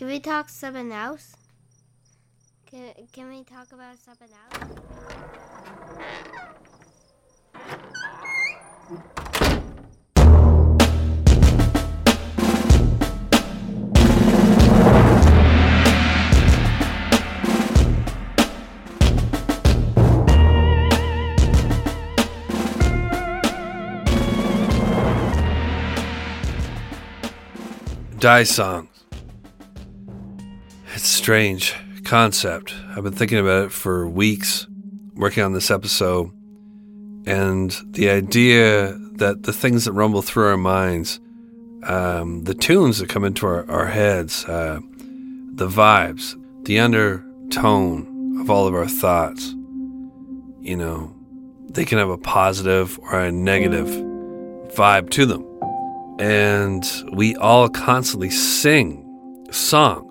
Can we talk something else? Can, can we talk about something else? Die songs. Strange concept. I've been thinking about it for weeks, working on this episode, and the idea that the things that rumble through our minds, um, the tunes that come into our, our heads, uh, the vibes, the undertone of all of our thoughts, you know, they can have a positive or a negative vibe to them and we all constantly sing songs.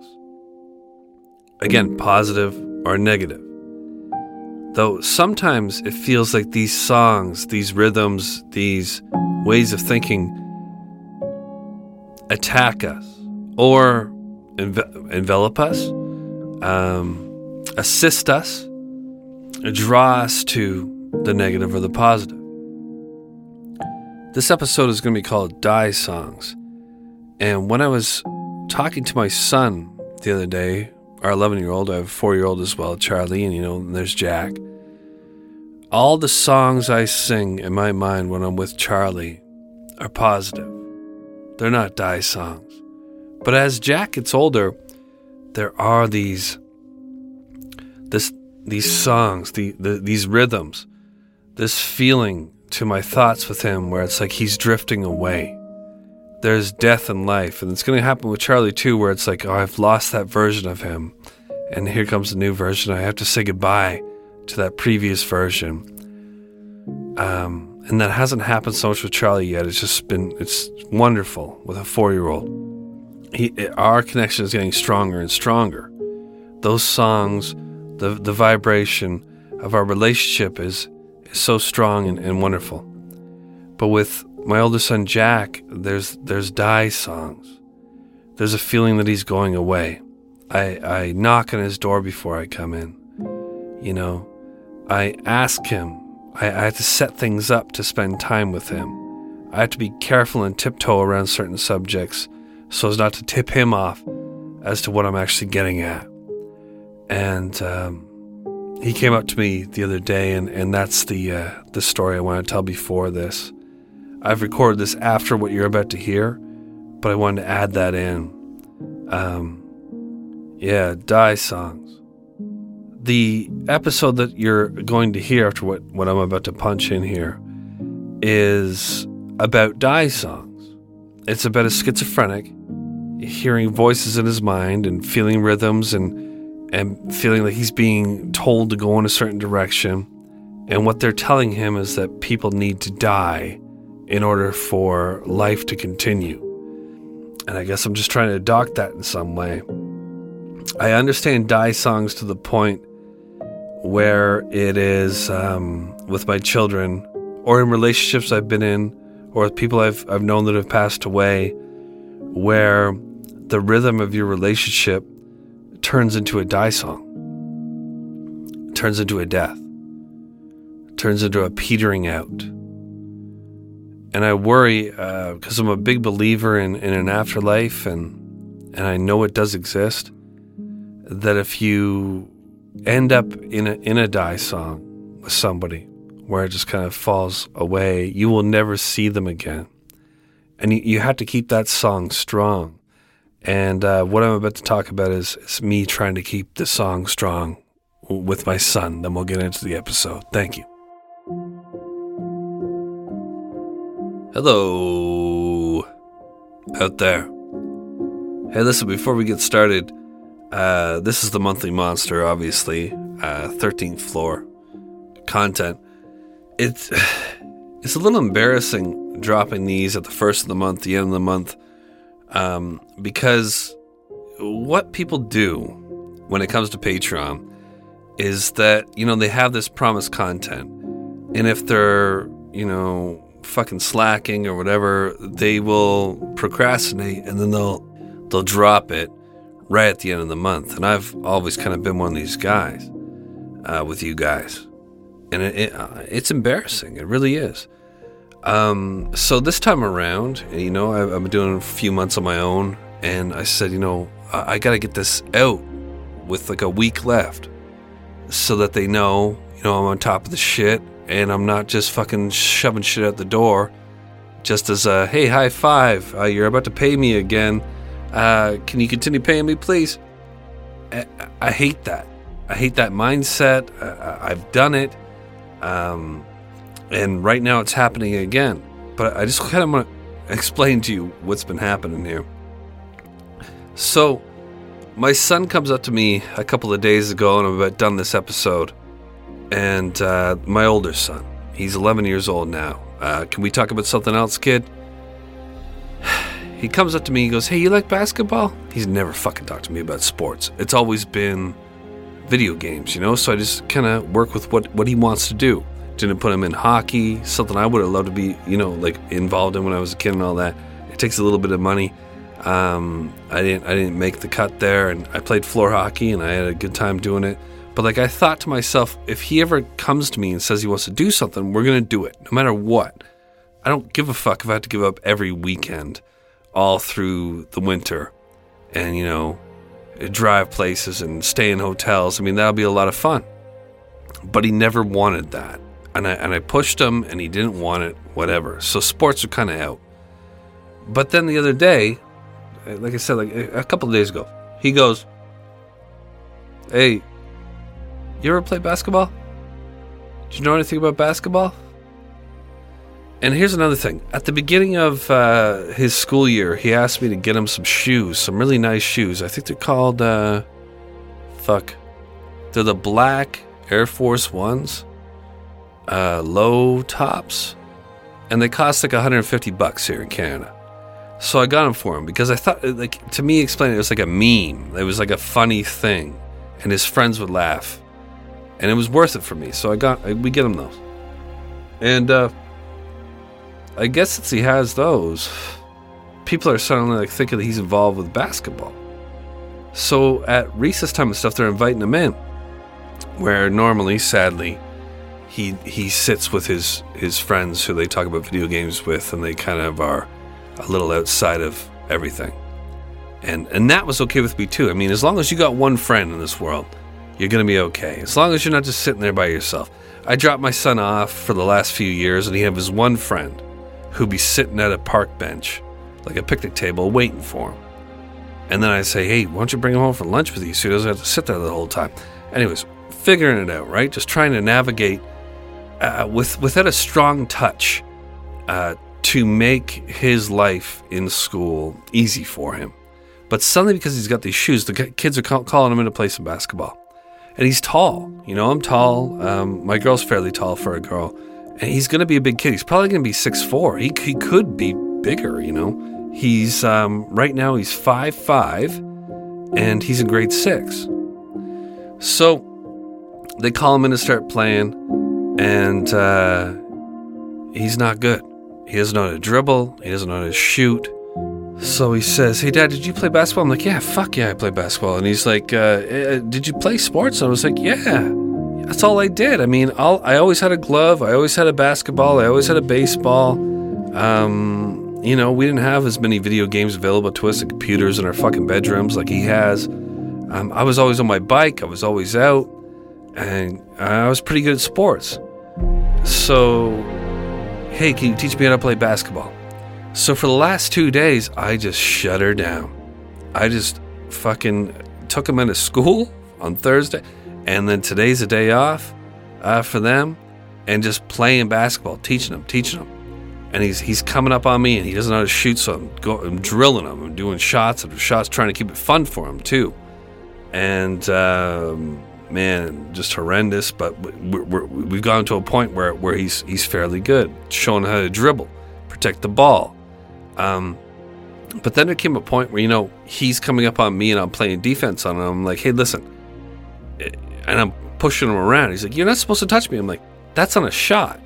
Again, positive or negative. Though sometimes it feels like these songs, these rhythms, these ways of thinking attack us or enve- envelop us, um, assist us, draw us to the negative or the positive. This episode is going to be called Die Songs. And when I was talking to my son the other day, our 11 year old, I have a four year old as well, Charlie, and you know, and there's Jack. All the songs I sing in my mind when I'm with Charlie are positive. They're not die songs. But as Jack gets older, there are these this these songs, the, the these rhythms, this feeling to my thoughts with him where it's like he's drifting away. There's death and life, and it's going to happen with Charlie too, where it's like, oh, I've lost that version of him, and here comes a new version. I have to say goodbye to that previous version. Um, and that hasn't happened so much with Charlie yet. It's just been, it's wonderful with a four year old. Our connection is getting stronger and stronger. Those songs, the, the vibration of our relationship is is so strong and, and wonderful. But with my oldest son Jack, there's there's die songs. There's a feeling that he's going away. I I knock on his door before I come in. You know, I ask him. I, I have to set things up to spend time with him. I have to be careful and tiptoe around certain subjects so as not to tip him off as to what I'm actually getting at. And um, he came up to me the other day, and, and that's the uh, the story I want to tell before this. I've recorded this after what you're about to hear, but I wanted to add that in. Um, yeah, die songs. The episode that you're going to hear after what, what I'm about to punch in here is about die songs. It's about a schizophrenic hearing voices in his mind and feeling rhythms and and feeling like he's being told to go in a certain direction. And what they're telling him is that people need to die in order for life to continue. And I guess I'm just trying to dock that in some way. I understand die songs to the point where it is um, with my children or in relationships I've been in or with people I've, I've known that have passed away where the rhythm of your relationship turns into a die song, turns into a death, turns into a petering out. And I worry because uh, I'm a big believer in, in an afterlife and and I know it does exist. That if you end up in a in a die song with somebody where it just kind of falls away, you will never see them again. And you, you have to keep that song strong and uh, what I'm about to talk about is, is me trying to keep the song strong with my son. Then we'll get into the episode. Thank you. Hello, out there. Hey, listen, before we get started, uh, this is the monthly monster, obviously, uh, 13th floor content. It's, it's a little embarrassing dropping these at the first of the month, the end of the month um, because what people do when it comes to Patreon is that, you know, they have this promised content. And if they're, you know, fucking slacking or whatever, they will procrastinate and then they'll they'll drop it right at the end of the month. And I've always kind of been one of these guys uh, with you guys. And it, it, uh, it's embarrassing. It really is. Um, so this time around, you know, I, I've been doing a few months on my own. And I said, you know, I, I got to get this out with like a week left so that they know, you know, I'm on top of the shit and I'm not just fucking shoving shit out the door just as a hey, high five, uh, you're about to pay me again. Uh, can you continue paying me, please? I, I hate that. I hate that mindset. I, have done it. Um, and right now it's happening again. But I just kind of want to explain to you what's been happening here. So, my son comes up to me a couple of days ago, and I've about done this episode. And uh, my older son, he's 11 years old now. Uh, can we talk about something else, kid? He comes up to me, he goes, Hey, you like basketball? He's never fucking talked to me about sports. It's always been video games, you know? So I just kind of work with what, what he wants to do. Didn't put him in hockey, something I would have loved to be, you know, like involved in when I was a kid and all that. It takes a little bit of money. Um, I didn't I didn't make the cut there, and I played floor hockey, and I had a good time doing it. But like I thought to myself, if he ever comes to me and says he wants to do something, we're gonna do it, no matter what. I don't give a fuck if I have to give up every weekend, all through the winter, and you know, drive places and stay in hotels. I mean, that'll be a lot of fun. But he never wanted that, and I and I pushed him, and he didn't want it. Whatever. So sports are kind of out. But then the other day, like I said, like a couple days ago, he goes, "Hey, you ever play basketball? Do you know anything about basketball?" And here's another thing. At the beginning of uh, his school year, he asked me to get him some shoes, some really nice shoes. I think they're called, uh, fuck, they're the black Air Force Ones, uh, low tops, and they cost like 150 bucks here in Canada. So I got them for him because I thought, like, to me, explaining it was like a meme. It was like a funny thing, and his friends would laugh, and it was worth it for me. So I got, we get him those, and uh, I guess since he has those, people are suddenly like thinking that he's involved with basketball. So at recess time and stuff, they're inviting him in, where normally, sadly, he he sits with his his friends who they talk about video games with, and they kind of are a little outside of everything. And and that was okay with me too. I mean, as long as you got one friend in this world, you're gonna be okay. As long as you're not just sitting there by yourself. I dropped my son off for the last few years, and he had his one friend who'd be sitting at a park bench, like a picnic table, waiting for him. And then I say, hey, why don't you bring him home for lunch with you so he doesn't have to sit there the whole time? Anyways, figuring it out, right? Just trying to navigate uh, with without a strong touch uh, to make his life in school easy for him. But suddenly, because he's got these shoes, the kids are calling him in to play some basketball. And he's tall. You know, I'm tall. Um, my girl's fairly tall for a girl. And he's going to be a big kid. He's probably going to be six four. He, he could be bigger, you know. He's, um, right now, he's five five, and he's in grade six. So they call him in to start playing, and uh, he's not good. He doesn't know how to dribble. He doesn't know how to shoot. So he says, "Hey, Dad, did you play basketball?" I'm like, "Yeah, fuck yeah, I play basketball." And he's like, uh, uh, "Did you play sports?" I was like, "Yeah." That's all I did. I mean, I'll, I always had a glove. I always had a basketball. I always had a baseball. Um, you know, we didn't have as many video games available to us, and computers in our fucking bedrooms like he has. Um, I was always on my bike. I was always out, and I was pretty good at sports. So hey, can you teach me how to play basketball? So for the last two days, I just shut her down. I just fucking took him into school on Thursday, and then today's a day off uh, for them, and just playing basketball, teaching them, teaching them. And he's he's coming up on me, and he doesn't know how to shoot, so I'm, go, I'm drilling him. I'm doing shots and shots, trying to keep it fun for him too. And um, man, just horrendous. But we have gone to a point where, where he's he's fairly good, showing how to dribble, protect the ball. Um, but then there came a point where you know he's coming up on me and I'm playing defense on him. I'm like, hey, listen, and I'm pushing him around. He's like, you're not supposed to touch me. I'm like, that's on a shot.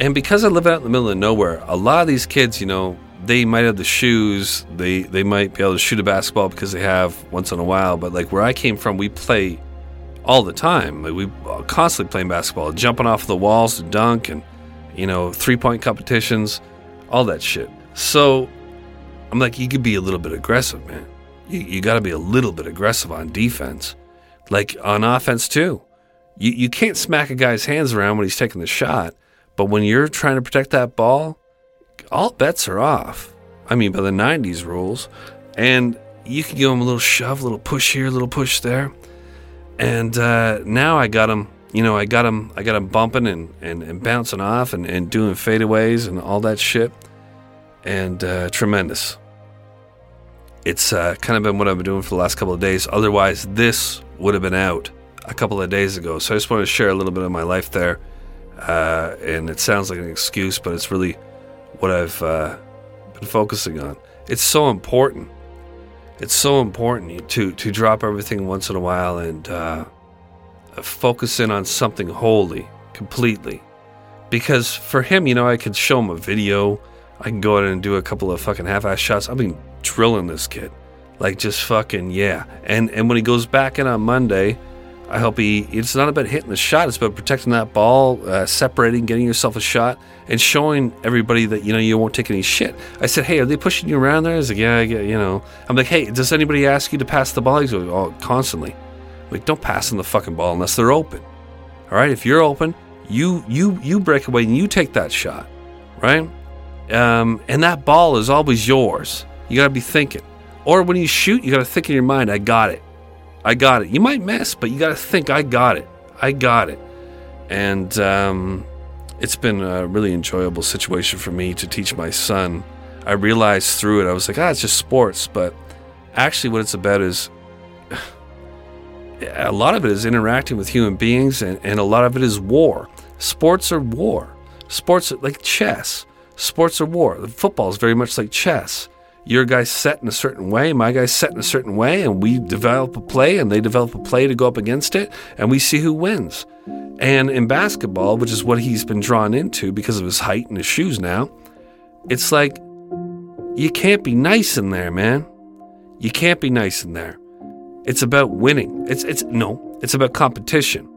And because I live out in the middle of nowhere, a lot of these kids, you know, they might have the shoes. They they might be able to shoot a basketball because they have once in a while. But like where I came from, we play all the time. Like we constantly playing basketball, jumping off the walls to dunk, and you know three point competitions, all that shit. So I'm like, you could be a little bit aggressive, man. You you got to be a little bit aggressive on defense, like on offense too. You you can't smack a guy's hands around when he's taking the shot, but when you're trying to protect that ball all bets are off. I mean, by the 90s rules. And you can give him a little shove, a little push here, a little push there. And uh, now I got him, you know, I got him, I got him bumping and, and, and bouncing off and, and doing fadeaways and all that shit. And uh, tremendous. It's uh, kind of been what I've been doing for the last couple of days. Otherwise, this would have been out a couple of days ago. So I just want to share a little bit of my life there. Uh, and it sounds like an excuse, but it's really what I've uh, been focusing on. It's so important. It's so important to to drop everything once in a while and uh, focus in on something wholly completely. Because for him, you know, I could show him a video. I can go in and do a couple of fucking half-ass shots. I've been drilling this kid, like just fucking yeah. And and when he goes back in on Monday, I hope he. It's not about hitting the shot. It's about protecting that ball, uh, separating, getting yourself a shot, and showing everybody that you know you won't take any shit. I said, "Hey, are they pushing you around there?" He's like, "Yeah, you know." I'm like, "Hey, does anybody ask you to pass the ball?" He's like, "Oh, constantly." I'm like, don't pass them the fucking ball unless they're open. All right, if you're open, you you you break away and you take that shot, right? Um, and that ball is always yours. You got to be thinking. Or when you shoot, you got to think in your mind, "I got it." I got it. You might miss, but you got to think, I got it. I got it. And um, it's been a really enjoyable situation for me to teach my son. I realized through it, I was like, ah, it's just sports. But actually, what it's about is a lot of it is interacting with human beings, and, and a lot of it is war. Sports are war. Sports like chess. Sports are war. Football is very much like chess your guy's set in a certain way, my guy's set in a certain way, and we develop a play and they develop a play to go up against it, and we see who wins. And in basketball, which is what he's been drawn into because of his height and his shoes now, it's like you can't be nice in there, man. You can't be nice in there. It's about winning. It's it's no, it's about competition.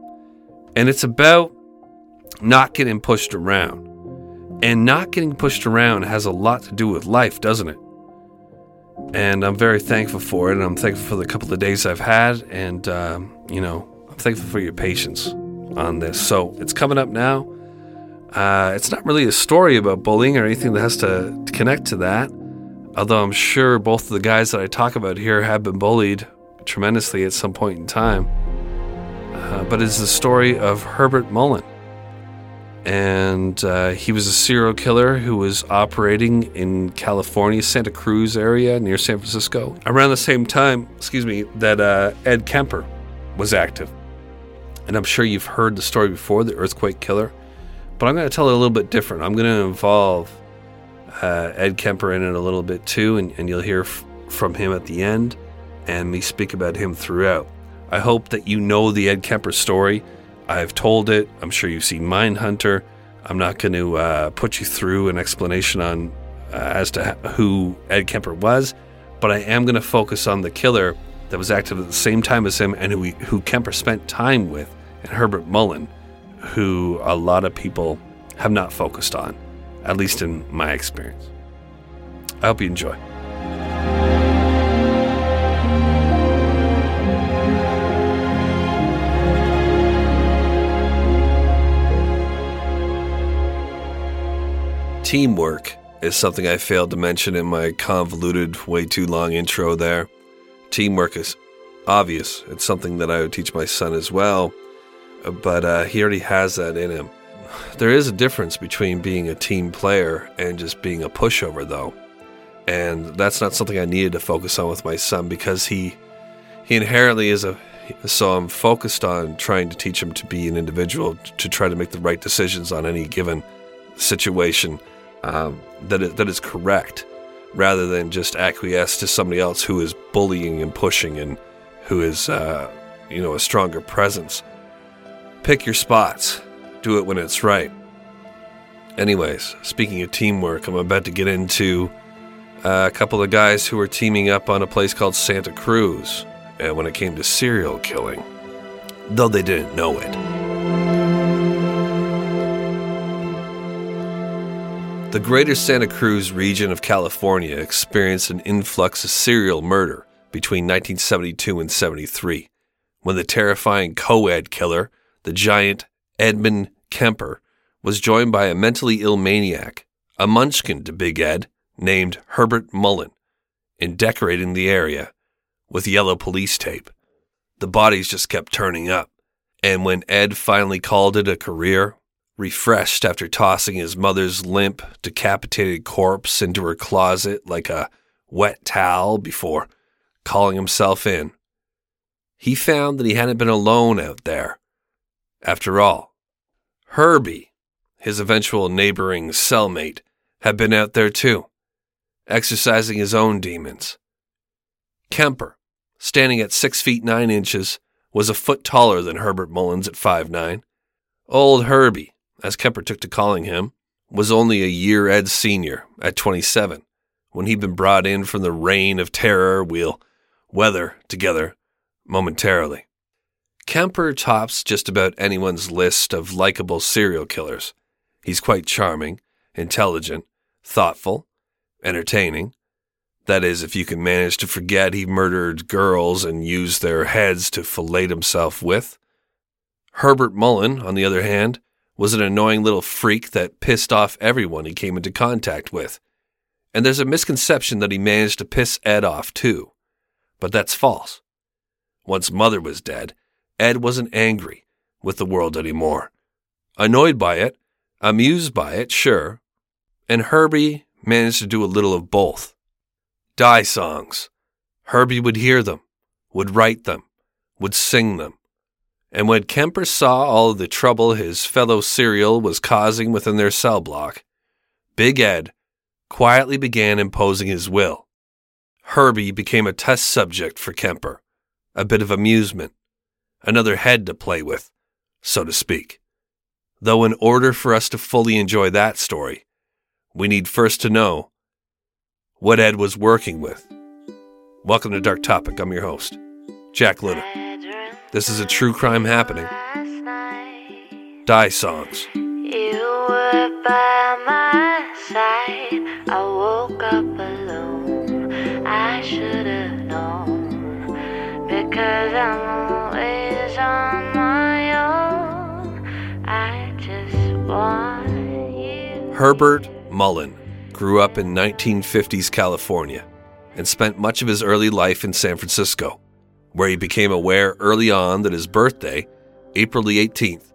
And it's about not getting pushed around. And not getting pushed around has a lot to do with life, doesn't it? and I'm very thankful for it. And I'm thankful for the couple of days I've had, and um, you know, I'm thankful for your patience on this. So it's coming up now. Uh, it's not really a story about bullying or anything that has to, connect to that. Although I'm sure both of the guys that I talk about here have been bullied tremendously at some point in time. Uh, but it's the story of Herbert Mullin and uh, he was a serial killer who was operating in California, Santa Cruz area near San Francisco. Around the same time, excuse me, that uh, Ed Kemper was active. And I'm sure you've heard the story before, the earthquake killer, but I'm going to tell it a little bit different. I'm going to involve uh, Ed Kemper in it a little bit too, and, and you'll hear f- from him at the end, and me speak about him throughout. I hope that you know the Ed Kemper story I've told it. I'm sure you've seen Mindhunter. I'm not going to uh, put you through an explanation on uh, as to who Ed Kemper was, but I am going to focus on the killer that was active at the same time as him and who, he, who Kemper spent time with, and Herbert Mullin, who a lot of people have not focused on, at least in my experience. I hope you enjoy. Teamwork is something I failed to mention in my convoluted, way too long intro there. Teamwork is obvious. It's something that I would teach my son as well, but uh, he already has that in him. There is a difference between being a team player and just being a pushover, though. And that's not something I needed to focus on with my son because he he inherently is a so I'm focused on trying to teach him to be an individual to try to make the right decisions on any given situation um, that, is, that is correct rather than just acquiesce to somebody else who is bullying and pushing and who is, uh, you know, a stronger presence. Pick your spots. Do it when it's right. Anyways, speaking of teamwork, I'm about to get into a couple of guys who were teaming up on a place called Santa Cruz and when it came to serial killing, though they didn't know it. The greater Santa Cruz region of California experienced an influx of serial murder between 1972 and 73, when the terrifying co ed killer, the giant Edmund Kemper, was joined by a mentally ill maniac, a munchkin to Big Ed, named Herbert Mullin, in decorating the area with yellow police tape. The bodies just kept turning up, and when Ed finally called it a career, refreshed after tossing his mother's limp, decapitated corpse into her closet like a wet towel before calling himself in, he found that he hadn't been alone out there. After all, Herbie, his eventual neighboring cellmate, had been out there too, exercising his own demons. Kemper, standing at six feet nine inches, was a foot taller than Herbert Mullins at five nine. Old Herbie, as Kemper took to calling him, was only a year Ed senior at 27 when he'd been brought in from the reign of terror we'll weather together momentarily. Kemper tops just about anyone's list of likable serial killers. He's quite charming, intelligent, thoughtful, entertaining. That is, if you can manage to forget he murdered girls and used their heads to fillet himself with. Herbert Mullin, on the other hand, was an annoying little freak that pissed off everyone he came into contact with. And there's a misconception that he managed to piss Ed off too. But that's false. Once Mother was dead, Ed wasn't angry with the world anymore. Annoyed by it, amused by it, sure. And Herbie managed to do a little of both. Die songs. Herbie would hear them, would write them, would sing them. And when Kemper saw all the trouble his fellow serial was causing within their cell block, Big Ed quietly began imposing his will. Herbie became a test subject for Kemper, a bit of amusement, another head to play with, so to speak. Though, in order for us to fully enjoy that story, we need first to know what Ed was working with. Welcome to Dark Topic. I'm your host, Jack Luna. This is a true crime happening. Die songs. You were by my side. I woke up alone. I should have known. Because I'm always on my own. I just want you. Herbert Mullin grew up in 1950s California and spent much of his early life in San Francisco, where he became aware early on that his birthday, April the 18th,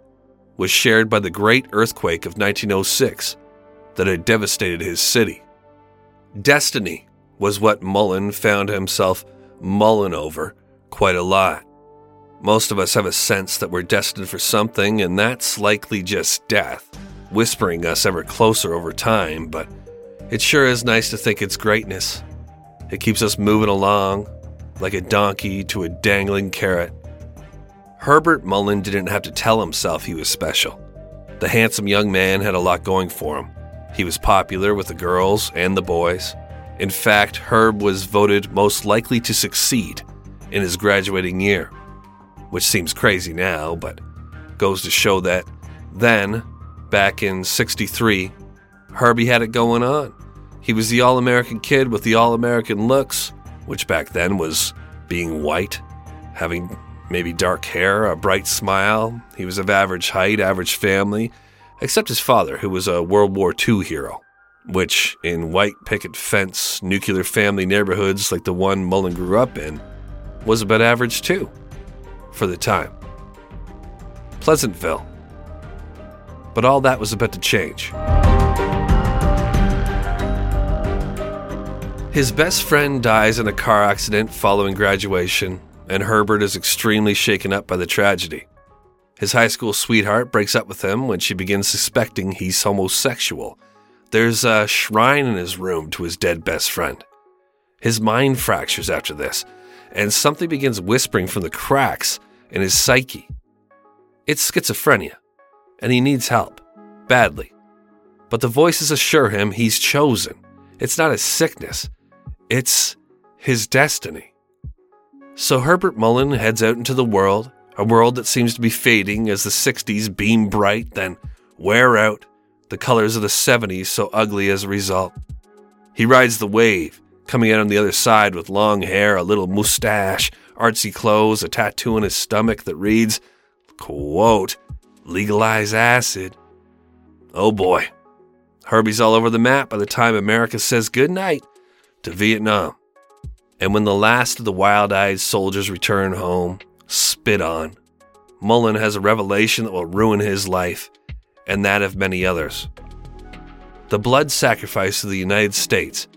was shared by the great earthquake of 1906 that had devastated his city. Destiny was what Mullin found himself mulling over quite a lot. Most of us have a sense that we're destined for something, and that's likely just death, whispering us ever closer over time, but it sure is nice to think it's greatness. It keeps us moving along, like a donkey to a dangling carrot. Herbert Mullin didn't have to tell himself he was special. The handsome young man had a lot going for him. He was popular with the girls and the boys. In fact, Herb was voted most likely to succeed in his graduating year, which seems crazy now, but goes to show that then, back in 63, Herbie had it going on. He was the all American kid with the all American looks, which back then was being white, having maybe dark hair, a bright smile. He was of average height, average family, except his father, who was a World War II hero, which in white picket fence, nuclear family neighborhoods like the one Mullin grew up in, was about average too, for the time. Pleasantville. But all that was about to change. His best friend dies in a car accident following graduation, and Herbert is extremely shaken up by the tragedy. His high school sweetheart breaks up with him when she begins suspecting he's homosexual. There's a shrine in his room to his dead best friend. His mind fractures after this, and something begins whispering from the cracks in his psyche. It's schizophrenia, and he needs help, badly. But the voices assure him he's chosen. It's not a sickness, It's his destiny. So Herbert Mullin heads out into the world, a world that seems to be fading as the 60s beam bright, then wear out, the colors of the 70s so ugly as a result. He rides the wave, coming out on the other side with long hair, a little mustache, artsy clothes, a tattoo on his stomach that reads, quote, legalize acid. Oh boy. Herbie's all over the map by the time America says goodnight to Vietnam. And when the last of the wild eyed soldiers return home, spit on, Mullin has a revelation that will ruin his life and that of many others. The blood sacrifice of the United States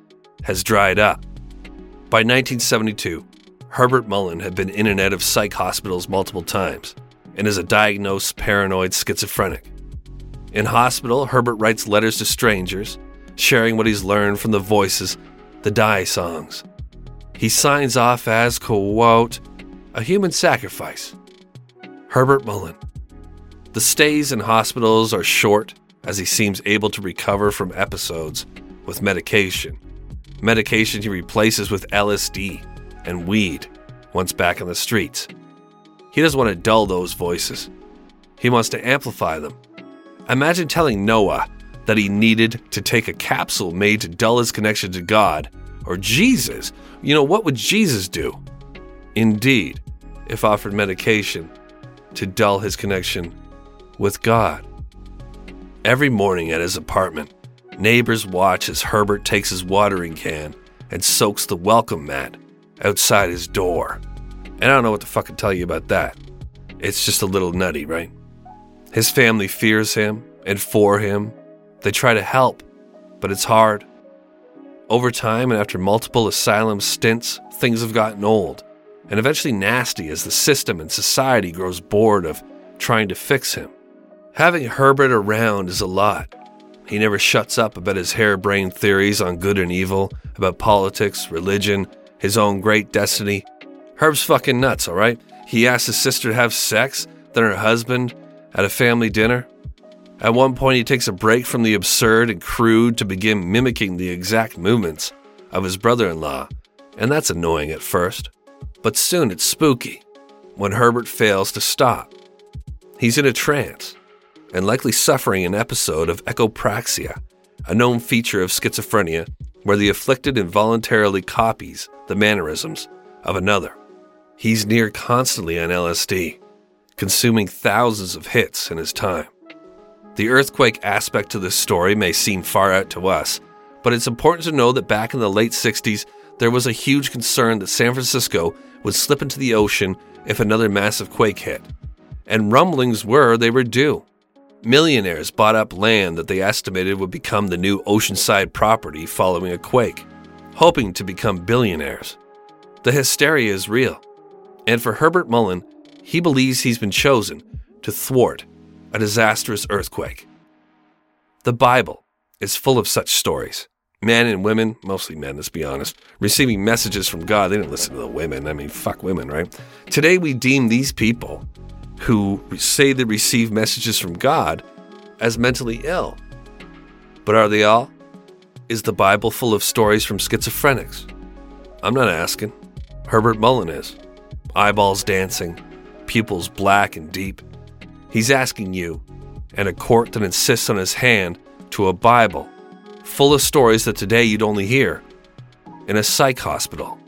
has dried up. By 1972, Herbert Mullin had been in and out of psych hospitals multiple times and is a diagnosed paranoid schizophrenic. In hospital, Herbert writes letters to strangers, sharing what he's learned from the voices, the die songs. He signs off as, quote, a human sacrifice. Herbert Mullin. The stays in hospitals are short as he seems able to recover from episodes with medication. Medication he replaces with LSD and weed once back in the streets. He doesn't want to dull those voices, he wants to amplify them. Imagine telling Noah that he needed to take a capsule made to dull his connection to God or Jesus. You know, what would Jesus do? Indeed, if offered medication to dull his connection with God. Every morning at his apartment, neighbors watch as Herbert takes his watering can and soaks the welcome mat outside his door. And I don't know what to fucking tell you about that. It's just a little nutty, right? His family fears him and for him. They try to help, but it's hard. Over time and after multiple asylum stints, things have gotten old and eventually nasty as the system and society grows bored of trying to fix him. Having Herbert around is a lot. He never shuts up about his harebrained theories on good and evil, about politics, religion, his own great destiny. Herb's fucking nuts, all right? He asks his sister to have sex, then her husband at a family dinner. At one point, he takes a break from the absurd and crude to begin mimicking the exact movements of his brother in law, and that's annoying at first. But soon it's spooky when Herbert fails to stop. He's in a trance and likely suffering an episode of echopraxia, a known feature of schizophrenia where the afflicted involuntarily copies the mannerisms of another. He's near constantly on LSD, consuming thousands of hits in his time. The earthquake aspect to this story may seem far out to us, but it's important to know that back in the late 60s, there was a huge concern that San Francisco would slip into the ocean if another massive quake hit. And rumblings were they were due. Millionaires bought up land that they estimated would become the new oceanside property following a quake, hoping to become billionaires. The hysteria is real. And for Herbert Mullin, he believes he's been chosen to thwart a disastrous earthquake. The Bible is full of such stories men and women, mostly men, let's be honest, receiving messages from God. They didn't listen to the women. I mean, fuck women, right? Today we deem these people who say they receive messages from God as mentally ill. But are they all? Is the Bible full of stories from schizophrenics? I'm not asking. Herbert Mullin is. Eyeballs dancing, pupils black and deep. He's asking you, and a court that insists on his hand to a Bible full of stories that today you'd only hear in a psych hospital.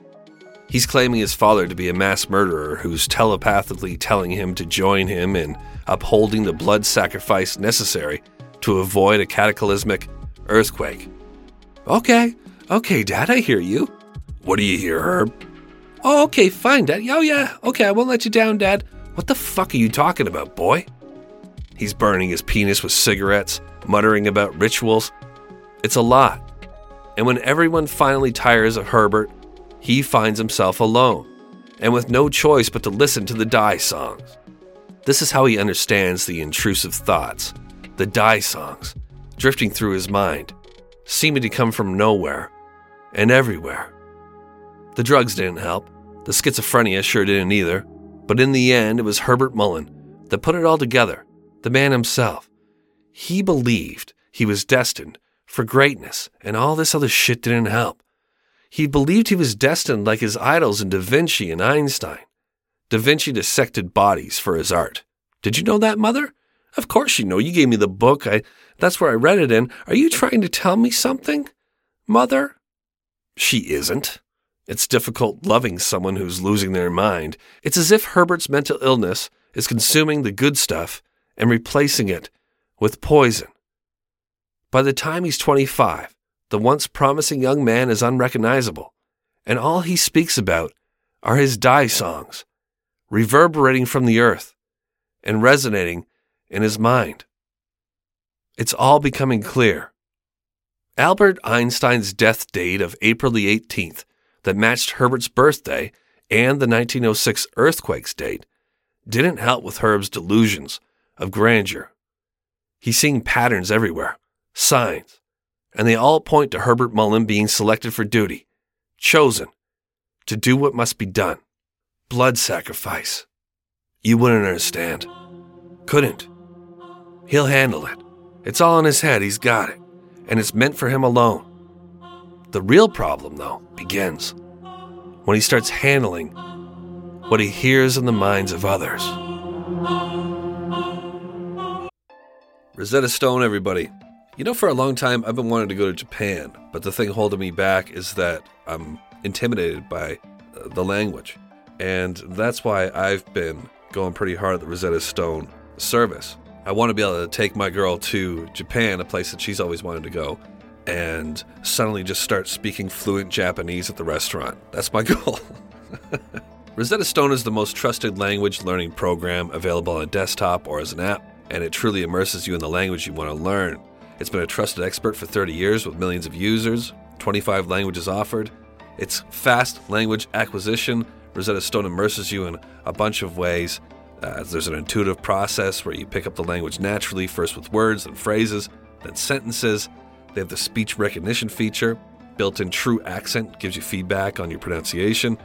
He's claiming his father to be a mass murderer who's telepathically telling him to join him in upholding the blood sacrifice necessary to avoid a cataclysmic earthquake. Okay, okay, Dad, I hear you. What do you hear, Herb? Oh, okay, fine, Dad. Oh, yeah, okay, I won't let you down, Dad. What the fuck are you talking about, boy? He's burning his penis with cigarettes, muttering about rituals, it's a lot. And when everyone finally tires of Herbert, he finds himself alone, and with no choice but to listen to the Die songs. This is how he understands the intrusive thoughts, the Die songs, drifting through his mind, seeming to come from nowhere and everywhere. The drugs didn't help, the schizophrenia sure didn't either, but in the end, it was Herbert Mullin that put it all together, the man himself. He believed he was destined for greatness, and all this other shit didn't help. He believed he was destined like his idols in Da Vinci and Einstein. Da Vinci dissected bodies for his art. Did you know that, Mother? Of course you know. You gave me the book. I that's where I read it in. Are you trying to tell me something? Mother? She isn't. It's difficult loving someone who's losing their mind. It's as if Herbert's mental illness is consuming the good stuff and replacing it with poison. By the time he's 25, the once promising young man is unrecognizable, and all he speaks about are his die songs, reverberating from the earth and resonating in his mind. It's all becoming clear. Albert Einstein's death date of April the 18th, that matched Herbert's birthday and the 1906 earthquake's date, didn't help with Herb's delusions of grandeur. He's seeing patterns everywhere, signs, and they all point to Herbert Mullin being selected for duty, chosen to do what must be done. Blood sacrifice. You wouldn't understand. Couldn't. He'll handle it. It's all in his head, he's got it, and it's meant for him alone. The real problem, though, begins when he starts handling what he hears in the minds of others. Rosetta Stone, everybody. You know, for a long time, I've been wanting to go to Japan, but the thing holding me back is that I'm intimidated by uh, the language. And that's why I've been going pretty hard at the Rosetta Stone service. I want to be able to take my girl to Japan, a place that she's always wanted to go, and suddenly just start speaking fluent Japanese at the restaurant. That's my goal. Rosetta Stone is the most trusted language learning program available on a desktop or as an app, and it truly immerses you in the language you want to learn. It's been a trusted expert for 30 years with millions of users, 25 languages offered. It's fast language acquisition. Rosetta Stone immerses you in a bunch of ways. Uh, there's an intuitive process where you pick up the language naturally, first with words, then phrases, then sentences. They have the speech recognition feature. Built in true accent gives you feedback on your pronunciation.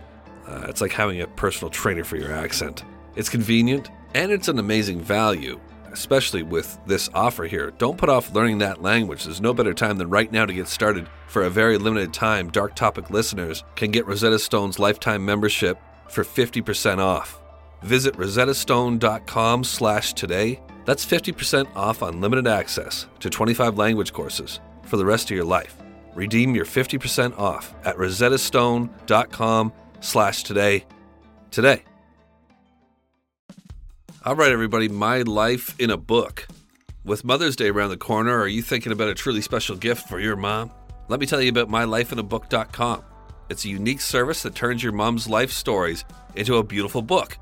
Uh, it's like having a personal trainer for your accent. It's convenient and it's an amazing value, especially with this offer here. Don't put off learning that language. There's no better time than right now to get started. For a very limited time, Dark Topic listeners can get Rosetta Stone's lifetime membership for 50% off. Visit rosettastone.com slash today. That's 50% off on unlimited access to 25 language courses for the rest of your life. Redeem your 50% off at rosettastone.com slash today today. All right, everybody, my life in a book. With Mother's Day around the corner, are you thinking about a truly special gift for your mom? Let me tell you about mylifeinabook.com. It's a unique service that turns your mom's life stories into a beautiful book.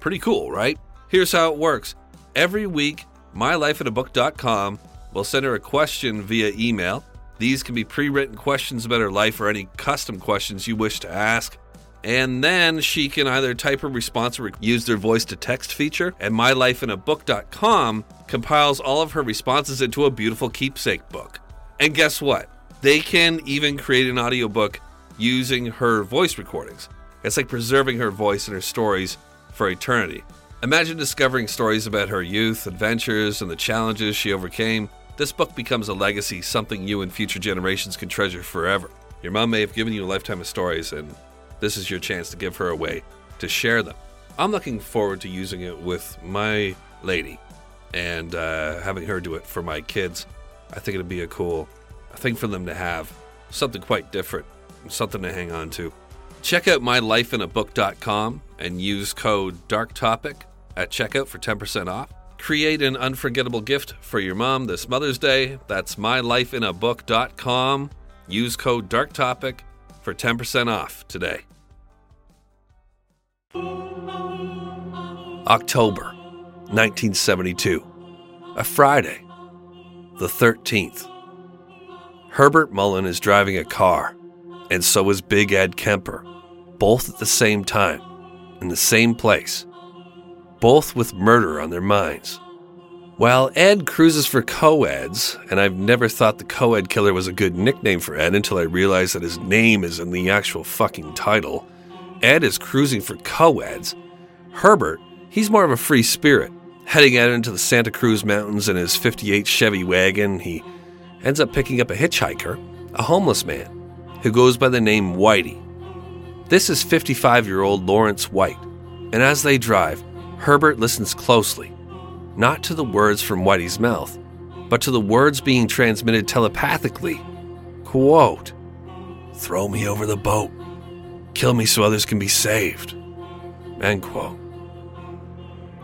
Pretty cool, right? Here's how it works. Every week, mylifeinabook.com will send her a question via email. These can be pre written questions about her life or any custom questions you wish to ask. And then she can either type her response or use their voice to text feature. And mylifeinabook.com compiles all of her responses into a beautiful keepsake book. And guess what? They can even create an audiobook using her voice recordings. It's like preserving her voice and her stories for eternity. Imagine discovering stories about her youth, adventures, and the challenges she overcame. This book becomes a legacy, something you and future generations can treasure forever. Your mom may have given you a lifetime of stories, and this is your chance to give her a way to share them. I'm looking forward to using it with my lady and uh, having her do it for my kids. I think it'd be a cool thing for them to have. Something quite different, something to hang on to. Check out mylifeinabook.com and use code DARKTOPIC at checkout for 10% off. Create an unforgettable gift for your mom this Mother's Day. That's mylifeinabook.com. Use code DARKTOPIC for 10% off today. October 1972, a Friday, the 13th. Herbert Mullin is driving a car, and so is Big Ed Kemper, both at the same time, in the same place, both with murder on their minds. While Ed cruises for co-eds, and I've never thought the co-ed killer was a good nickname for Ed until I realized that his name is in the actual fucking title. Ed is cruising for co-eds. Herbert, he's more of a free spirit. Heading out into the Santa Cruz Mountains in his 58 Chevy wagon, he ends up picking up a hitchhiker, a homeless man, who goes by the name Whitey. This is 55 year old Lawrence White, and as they drive, Herbert listens closely, not to the words from Whitey's mouth, but to the words being transmitted telepathically. Quote, Throw me over the boat. Kill me so others can be saved. End quote.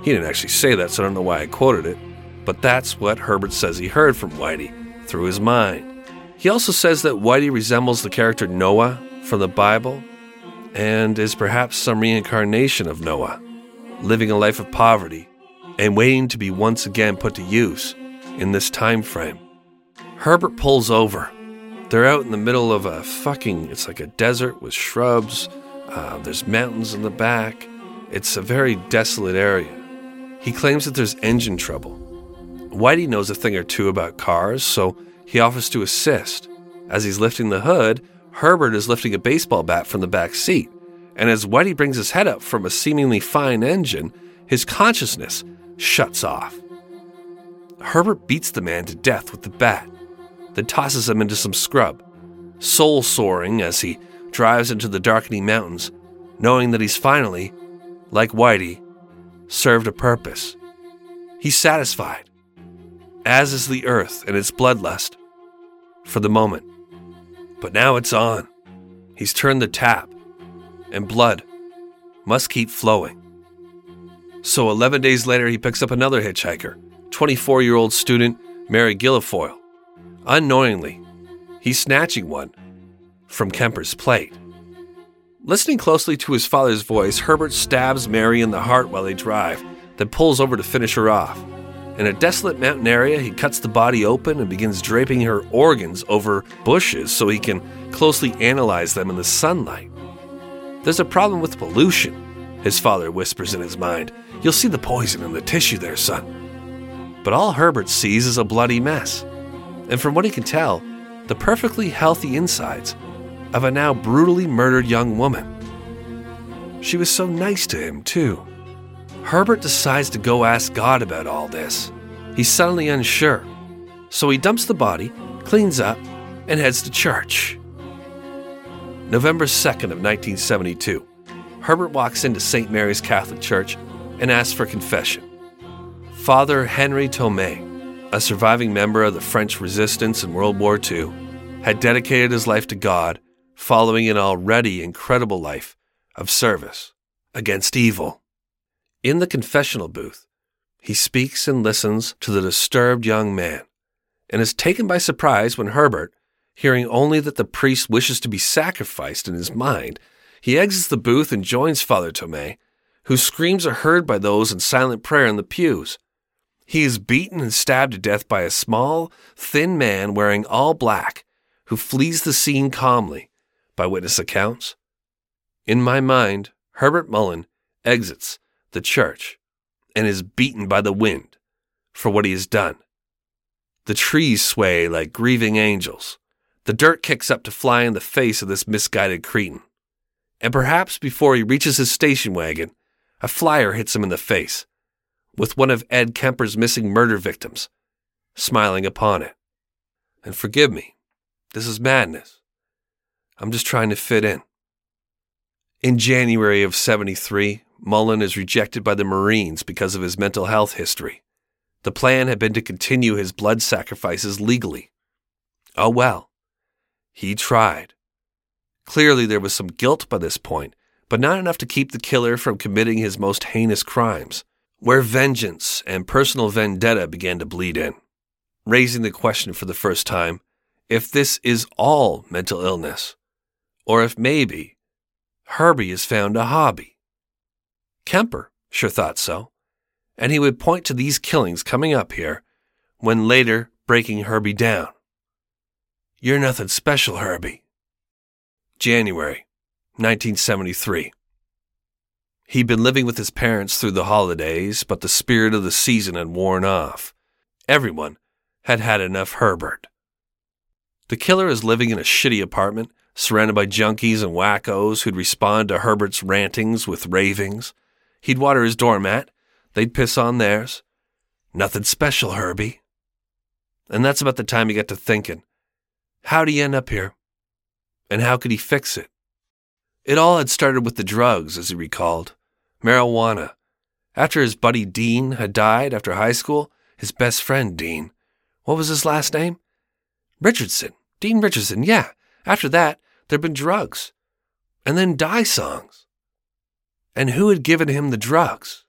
He didn't actually say that, so I don't know why I quoted it, but that's what Herbert says he heard from Whitey through his mind. He also says that Whitey resembles the character Noah from the Bible and is perhaps some reincarnation of Noah, living a life of poverty and waiting to be once again put to use in this time frame. Herbert pulls over. They're out in the middle of a fucking, it's like a desert with shrubs. Uh, there's mountains in the back. It's a very desolate area. He claims that there's engine trouble. Whitey knows a thing or two about cars, so he offers to assist. As he's lifting the hood, Herbert is lifting a baseball bat from the back seat. And as Whitey brings his head up from a seemingly fine engine, his consciousness shuts off. Herbert beats the man to death with the bat, then tosses him into some scrub, soul soaring as he drives into the darkening mountains, knowing that he's finally, like Whitey, served a purpose. He's satisfied, as is the earth and its bloodlust, for the moment. But now it's on. He's turned the tap, and blood must keep flowing. So 11 days later, he picks up another hitchhiker 24 year old student Mary Guilfoyle. Unknowingly, he's snatching one from Kemper's plate. Listening closely to his father's voice, Herbert stabs Mary in the heart while they drive, then pulls over to finish her off. In a desolate mountain area, he cuts the body open and begins draping her organs over bushes so he can closely analyze them in the sunlight. There's a problem with pollution, his father whispers in his mind. You'll see the poison in the tissue there, son but all Herbert sees is a bloody mess. And from what he can tell, the perfectly healthy insides of a now brutally murdered young woman. She was so nice to him, too. Herbert decides to go ask God about all this. He's suddenly unsure, so he dumps the body, cleans up, and heads to church. November 2nd of 1972, Herbert walks into St. Mary's Catholic Church and asks for confession. Father Henry Tomei, a surviving member of the French resistance in World War II, had dedicated his life to God, following an already incredible life of service against evil. In the confessional booth, he speaks and listens to the disturbed young man and is taken by surprise when Herbert, hearing only that the priest wishes to be sacrificed in his mind, he exits the booth and joins Father Tomei, whose screams are heard by those in silent prayer in the pews. He is beaten and stabbed to death by a small, thin man wearing all black who flees the scene calmly, by witness accounts. In my mind, Herbert Mullin exits the church and is beaten by the wind for what he has done. The trees sway like grieving angels. The dirt kicks up to fly in the face of this misguided cretin. And perhaps before he reaches his station wagon, a flyer hits him in the face with one of Ed Kemper's missing murder victims, smiling upon it. And forgive me, this is madness. I'm just trying to fit in. In January of 73, Mullin is rejected by the Marines because of his mental health history. The plan had been to continue his blood sacrifices legally. Oh well. He tried. Clearly, there was some guilt by this point, but not enough to keep the killer from committing his most heinous crimes where vengeance and personal vendetta began to bleed in, raising the question for the first time if this is all mental illness, or if maybe Herbie has found a hobby. Kemper sure thought so, and he would point to these killings coming up here when later breaking Herbie down. You're nothing special, Herbie. January 1973. He'd been living with his parents through the holidays, but the spirit of the season had worn off. Everyone had had enough Herbert. The killer is living in a shitty apartment, surrounded by junkies and wackos who'd respond to Herbert's rantings with ravings. He'd water his doormat, they'd piss on theirs. Nothing special, Herbie. And that's about the time he got to thinking, how'd he end up here? And how could he fix it? It all had started with the drugs, as he recalled marijuana. After his buddy Dean had died after high school, his best friend Dean, what was his last name? Richardson. Dean Richardson, yeah. After that, there'd been drugs. And then die songs. And who had given him the drugs?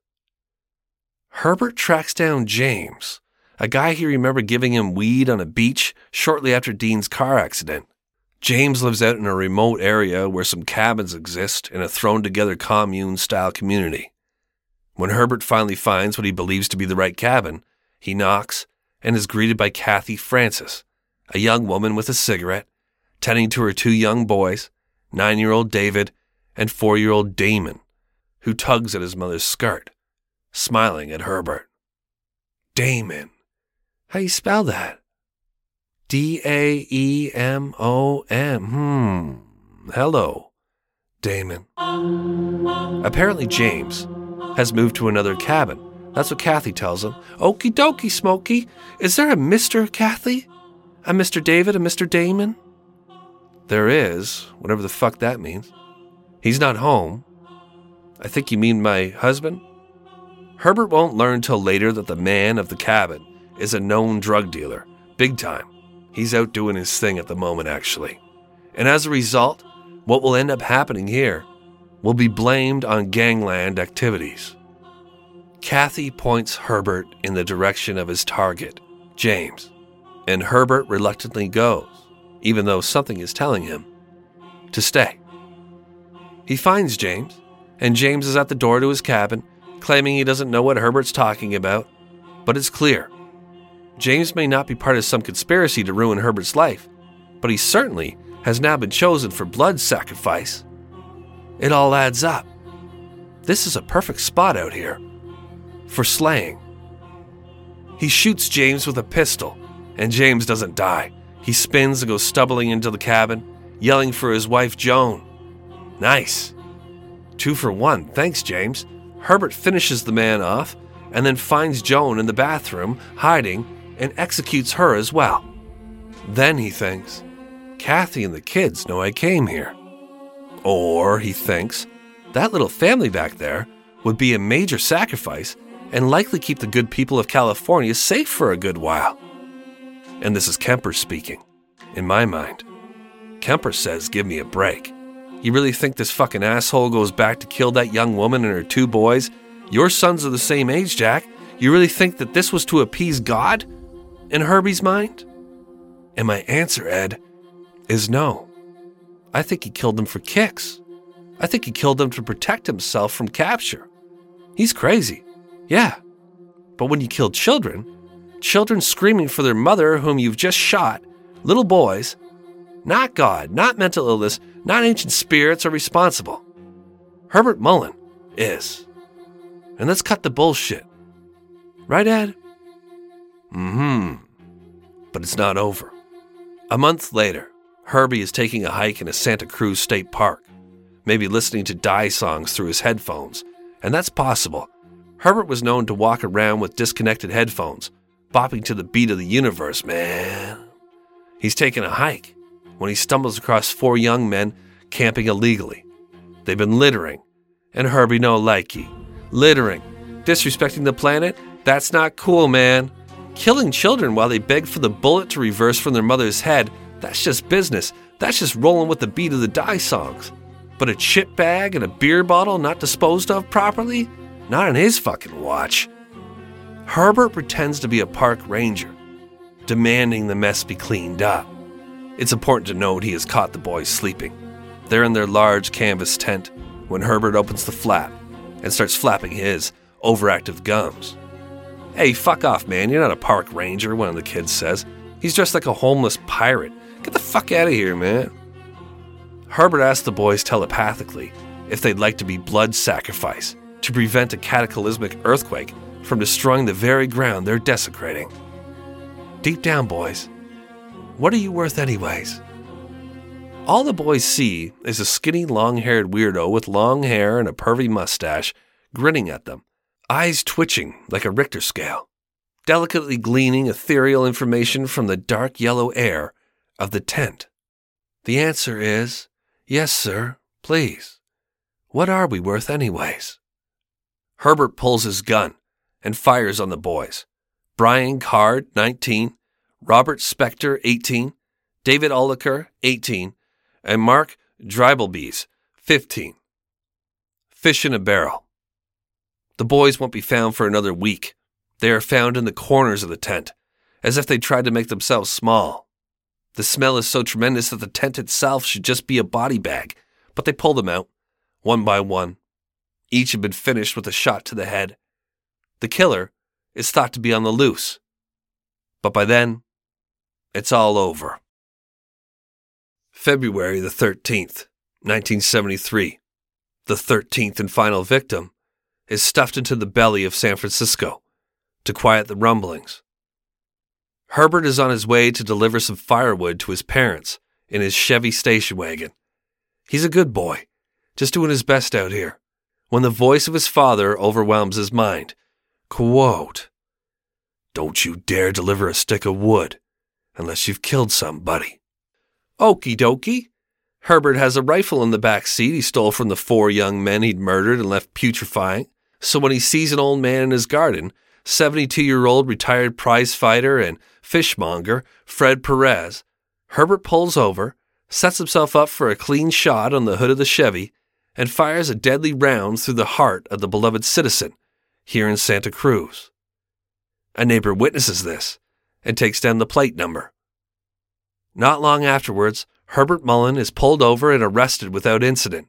Herbert tracks down James, a guy he remembered giving him weed on a beach shortly after Dean's car accident. James lives out in a remote area where some cabins exist in a thrown together commune style community. When Herbert finally finds what he believes to be the right cabin, he knocks and is greeted by Kathy Francis, a young woman with a cigarette, tending to her two young boys, nine year old David and four year old Damon, who tugs at his mother's skirt, smiling at Herbert. Damon. How you spell that? D A E M O M. Hmm. Hello, Damon. Apparently, James has moved to another cabin. That's what Kathy tells him. Okie dokie, Smokey. Is there a Mr. Kathy? A Mr. David? A Mr. Damon? There is, whatever the fuck that means. He's not home. I think you mean my husband? Herbert won't learn till later that the man of the cabin is a known drug dealer, big time. He's out doing his thing at the moment, actually. And as a result, what will end up happening here will be blamed on gangland activities. Kathy points Herbert in the direction of his target, James, and Herbert reluctantly goes, even though something is telling him to stay. He finds James, and James is at the door to his cabin, claiming he doesn't know what Herbert's talking about, but it's clear. James may not be part of some conspiracy to ruin Herbert's life, but he certainly has now been chosen for blood sacrifice. It all adds up. This is a perfect spot out here for slaying. He shoots James with a pistol, and James doesn't die. He spins and goes stumbling into the cabin, yelling for his wife Joan. Nice. Two for one. Thanks, James. Herbert finishes the man off and then finds Joan in the bathroom, hiding, and executes her as well. Then he thinks, Kathy and the kids know I came here. Or he thinks, that little family back there would be a major sacrifice and likely keep the good people of California safe for a good while. And this is Kemper speaking, in my mind. Kemper says, Give me a break. You really think this fucking asshole goes back to kill that young woman and her two boys? Your sons are the same age, Jack. You really think that this was to appease God? In Herbie's mind? And my answer, Ed, is no. I think he killed them for kicks. I think he killed them to protect himself from capture. He's crazy. Yeah. But when you kill children, children screaming for their mother whom you've just shot, little boys, not God, not mental illness, not ancient spirits are responsible. Herbert Mullin is. And let's cut the bullshit. Right, Ed? Mm hmm. But it's not over. A month later, Herbie is taking a hike in a Santa Cruz state park, maybe listening to die songs through his headphones, and that's possible Herbert was known to walk around with disconnected headphones, bopping to the beat of the universe, man. He's taking a hike when he stumbles across four young men camping illegally. They've been littering, and Herbie no likey. Littering, disrespecting the planet, that's not cool, man. Killing children while they beg for the bullet to reverse from their mother's head, that's just business. That's just rolling with the beat of the die songs. But a chip bag and a beer bottle not disposed of properly? Not on his fucking watch. Herbert pretends to be a park ranger, demanding the mess be cleaned up. It's important to note he has caught the boys sleeping. They're in their large canvas tent when Herbert opens the flap and starts flapping his overactive gums. Hey, fuck off, man. You're not a park ranger, one of the kids says. He's dressed like a homeless pirate. Get the fuck out of here, man. Herbert asks the boys telepathically if they'd like to be blood sacrifice to prevent a cataclysmic earthquake from destroying the very ground they're desecrating. Deep down, boys, what are you worth, anyways? All the boys see is a skinny, long haired weirdo with long hair and a pervy mustache grinning at them, eyes twitching like a Richter scale, delicately gleaning ethereal information from the dark yellow air of the tent. The answer is yes, sir, please. What are we worth, anyways? Herbert pulls his gun and fires on the boys. Brian Card, 19, Robert Spector, 18, David Oliker, 18, and Mark Dreibelbis, 15. Fish in a barrel. The boys won't be found for another week. They are found in the corners of the tent, as if they tried to make themselves small. The smell is so tremendous that the tent itself should just be a body bag, but they pull them out, one by one. Each had been finished with a shot to the head. The killer is thought to be on the loose. But by then, it's all over. February the 13th, 1973. The 13th and final victim is stuffed into the belly of San Francisco to quiet the rumblings. Herbert is on his way to deliver some firewood to his parents in his Chevy station wagon. He's a good boy, just doing his best out here, when the voice of his father overwhelms his mind. Quote, Don't you dare deliver a stick of wood unless you've killed somebody. Okie dokie. Herbert has a rifle in the back seat he stole from the four young men he'd murdered and left putrefying. So when he sees an old man in his garden, 72 year old retired prize fighter and fishmonger Fred Perez, Herbert pulls over, sets himself up for a clean shot on the hood of the Chevy, and fires a deadly round through the heart of the beloved citizen here in Santa Cruz. A neighbor witnesses this and takes down the plate number. Not long afterwards, Herbert Mullin is pulled over and arrested without incident,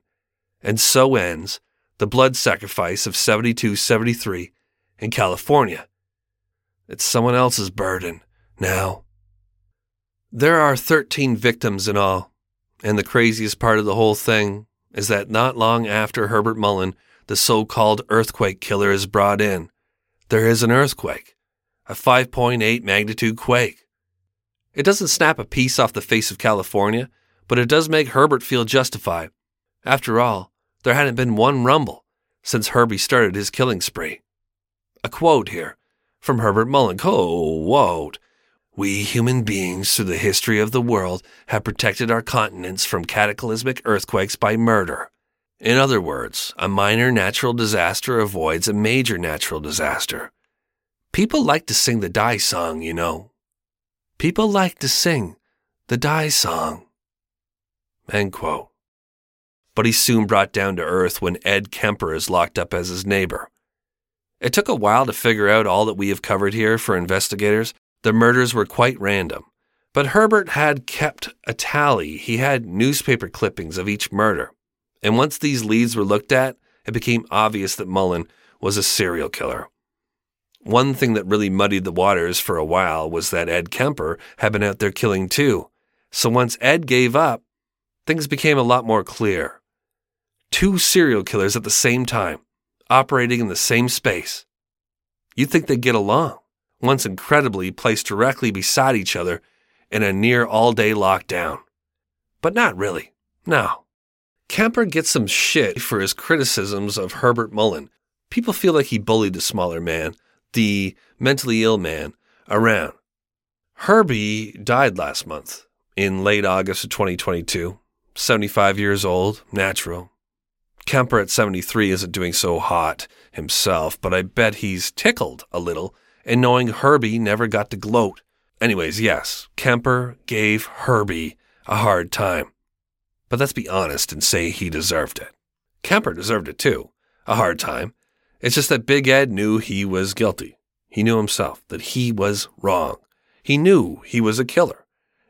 and so ends the blood sacrifice of 7273 in California. It's someone else's burden now. There are 13 victims in all, and the craziest part of the whole thing is that not long after Herbert Mullin, the so called earthquake killer, is brought in, there is an earthquake, a 5.8 magnitude quake. It doesn't snap a piece off the face of California, but it does make Herbert feel justified. After all, there hadn't been one rumble since Herbie started his killing spree. A quote here from Herbert Mullin. Quote We human beings through the history of the world have protected our continents from cataclysmic earthquakes by murder. In other words, a minor natural disaster avoids a major natural disaster. People like to sing the die song, you know. People like to sing the die song. End quote. But he's soon brought down to earth when Ed Kemper is locked up as his neighbor. It took a while to figure out all that we have covered here for investigators. The murders were quite random. But Herbert had kept a tally. He had newspaper clippings of each murder. And once these leads were looked at, it became obvious that Mullin was a serial killer. One thing that really muddied the waters for a while was that Ed Kemper had been out there killing too. So once Ed gave up, things became a lot more clear. Two serial killers at the same time, operating in the same space. You'd think they'd get along, once incredibly placed directly beside each other in a near all day lockdown. But not really. No. Kemper gets some shit for his criticisms of Herbert Mullin. People feel like he bullied the smaller man, the mentally ill man, around. Herbie died last month, in late August of 2022. 75 years old, natural. Kemper at 73 isn't doing so hot himself, but I bet he's tickled a little in knowing Herbie never got to gloat. Anyways, yes, Kemper gave Herbie a hard time. But let's be honest and say he deserved it. Kemper deserved it too, a hard time. It's just that Big Ed knew he was guilty. He knew himself that he was wrong. He knew he was a killer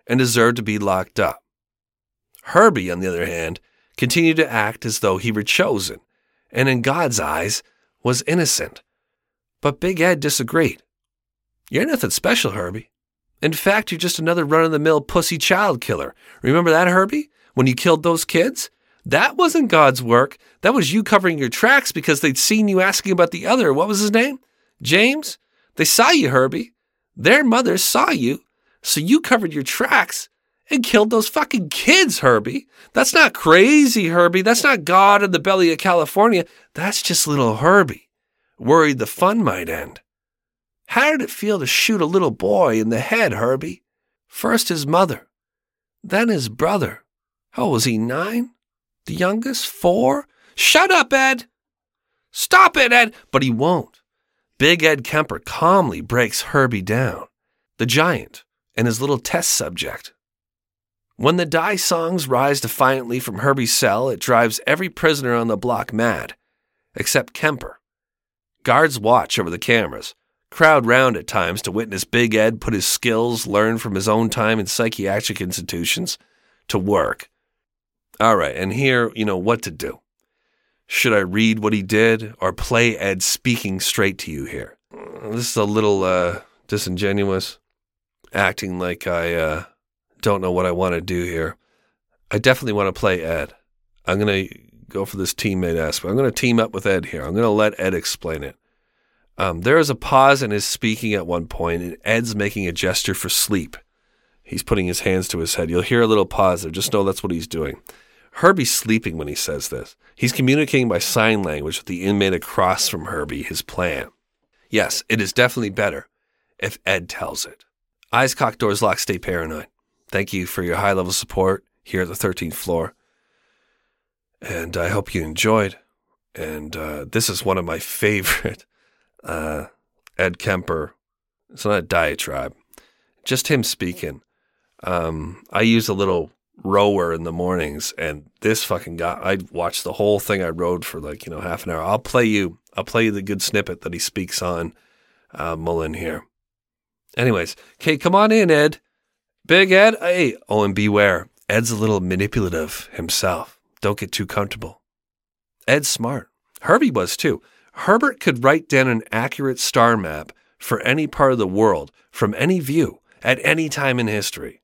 and deserved to be locked up. Herbie, on the other hand, continued to act as though he were chosen, and in God's eyes, was innocent. But Big Ed disagreed. You're nothing special, Herbie. In fact, you're just another run of the mill pussy child killer. Remember that, Herbie? When you killed those kids? That wasn't God's work. That was you covering your tracks because they'd seen you asking about the other. What was his name? James? They saw you, Herbie. Their mother saw you. So you covered your tracks and killed those fucking kids, Herbie. That's not crazy, Herbie. That's not God in the belly of California. That's just little Herbie, worried the fun might end. How did it feel to shoot a little boy in the head, Herbie? First his mother, then his brother, How was he? Nine? The youngest? Four? Shut up, Ed! Stop it, Ed! But he won't. Big Ed Kemper calmly breaks Herbie down, the giant, and his little test subject. When the die songs rise defiantly from Herbie's cell, it drives every prisoner on the block mad, except Kemper. Guards watch over the cameras, crowd round at times to witness Big Ed put his skills learned from his own time in psychiatric institutions to work. All right, and here, you know what to do. Should I read what he did or play Ed speaking straight to you here? This is a little uh, disingenuous, acting like I uh, don't know what I want to do here. I definitely want to play Ed. I'm going to go for this teammate aspect. I'm going to team up with Ed here. I'm going to let Ed explain it. Um, there is a pause in his speaking at one point, and Ed's making a gesture for sleep. He's putting his hands to his head. You'll hear a little pause there. Just know that's what he's doing. Herbie's sleeping when he says this. He's communicating by sign language with the inmate across from Herbie his plan. Yes, it is definitely better if Ed tells it. Eyes cocked, doors locked, stay paranoid. Thank you for your high level support here at the 13th floor. And I hope you enjoyed. And uh, this is one of my favorite uh, Ed Kemper. It's not a diatribe, just him speaking. Um, I use a little rower in the mornings, and this fucking guy. I watched the whole thing. I rode for like you know half an hour. I'll play you. I'll play you the good snippet that he speaks on uh, Mullin here. Anyways, okay, come on in, Ed. Big Ed. Hey, oh, and beware. Ed's a little manipulative himself. Don't get too comfortable. Ed's smart. Herbie was too. Herbert could write down an accurate star map for any part of the world from any view at any time in history.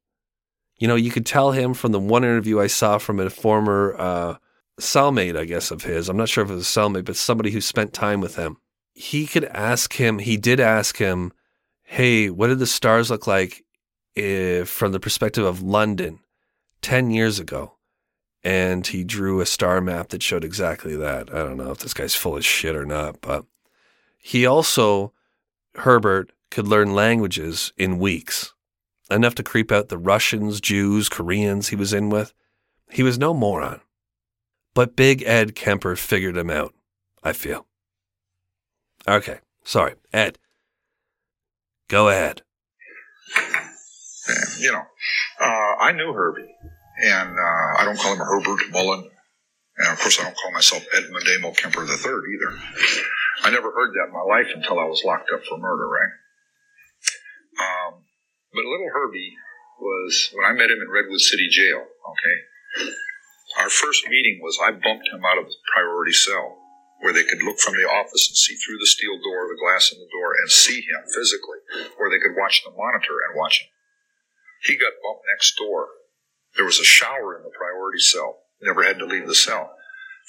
You know, you could tell him from the one interview I saw from a former uh, cellmate, I guess, of his. I'm not sure if it was a cellmate, but somebody who spent time with him. He could ask him, he did ask him, hey, what did the stars look like if, from the perspective of London 10 years ago? and he drew a star map that showed exactly that. I don't know if this guy's full of shit or not, but he also, Herbert, could learn languages in weeks, enough to creep out the Russians, Jews, Koreans he was in with. He was no moron. But Big Ed Kemper figured him out, I feel. Okay, sorry. Ed, go ahead. You know, uh, I knew Herbie. And uh, I don't call him Herbert Mullin. And of course, I don't call myself Edmund Emil Kemper III either. I never heard that in my life until I was locked up for murder, right? Um, but little Herbie was, when I met him in Redwood City Jail, okay, our first meeting was I bumped him out of his priority cell where they could look from the office and see through the steel door, the glass in the door, and see him physically, or they could watch the monitor and watch him. He got bumped next door there was a shower in the priority cell. Never had to leave the cell.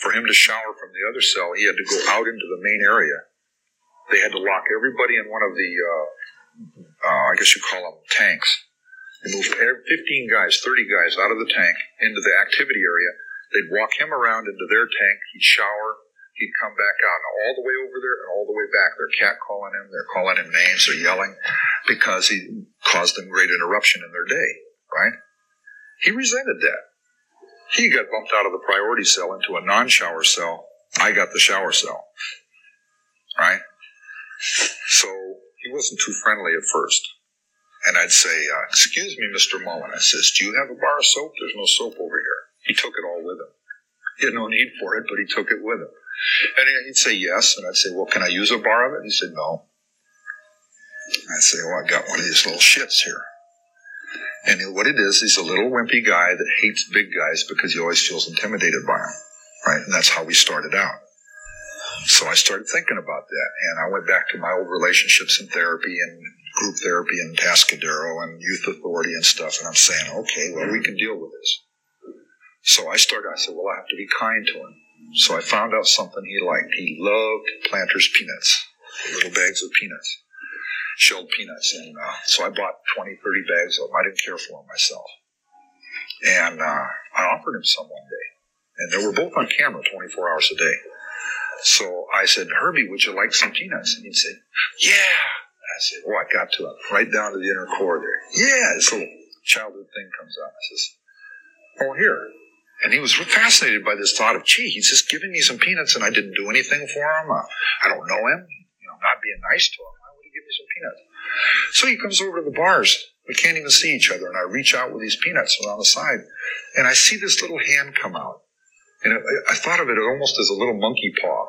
For him to shower from the other cell, he had to go out into the main area. They had to lock everybody in one of the, uh, uh, I guess you call them tanks. They moved 15 guys, 30 guys out of the tank into the activity area. They'd walk him around into their tank. He'd shower. He'd come back out. And all the way over there and all the way back, they're catcalling him. They're calling him names. They're yelling because he caused them great interruption in their day, right? He resented that. He got bumped out of the priority cell into a non shower cell. I got the shower cell. Right? So he wasn't too friendly at first. And I'd say, uh, Excuse me, Mr. Mullin. I says, Do you have a bar of soap? There's no soap over here. He took it all with him. He had no need for it, but he took it with him. And he'd say yes, and I'd say, Well, can I use a bar of it? And He said, No. I'd say, Well, I got one of these little shits here. And what it is, he's a little wimpy guy that hates big guys because he always feels intimidated by them. Right? And that's how we started out. So I started thinking about that. And I went back to my old relationships in therapy and group therapy and Atascadero and youth authority and stuff. And I'm saying, okay, well, we can deal with this. So I started, I said, well, I have to be kind to him. So I found out something he liked. He loved Planters peanuts, little bags of peanuts shelled peanuts. And uh, so I bought 20, 30 bags of them. I didn't care for them myself. And uh, I offered him some one day. And they were both on camera 24 hours a day. So I said, Herbie, would you like some peanuts? And he'd say, Yeah. And I said, Oh, I got to him, right down to the inner core there. Yeah. This little childhood thing comes out. I says, Oh, here. And he was fascinated by this thought of, gee, he's just giving me some peanuts and I didn't do anything for him. Uh, I don't know him. You know, not being nice to him. Why would he give me some peanuts? So he comes over to the bars. We can't even see each other. And I reach out with these peanuts on the side. And I see this little hand come out. And it, I thought of it almost as a little monkey paw.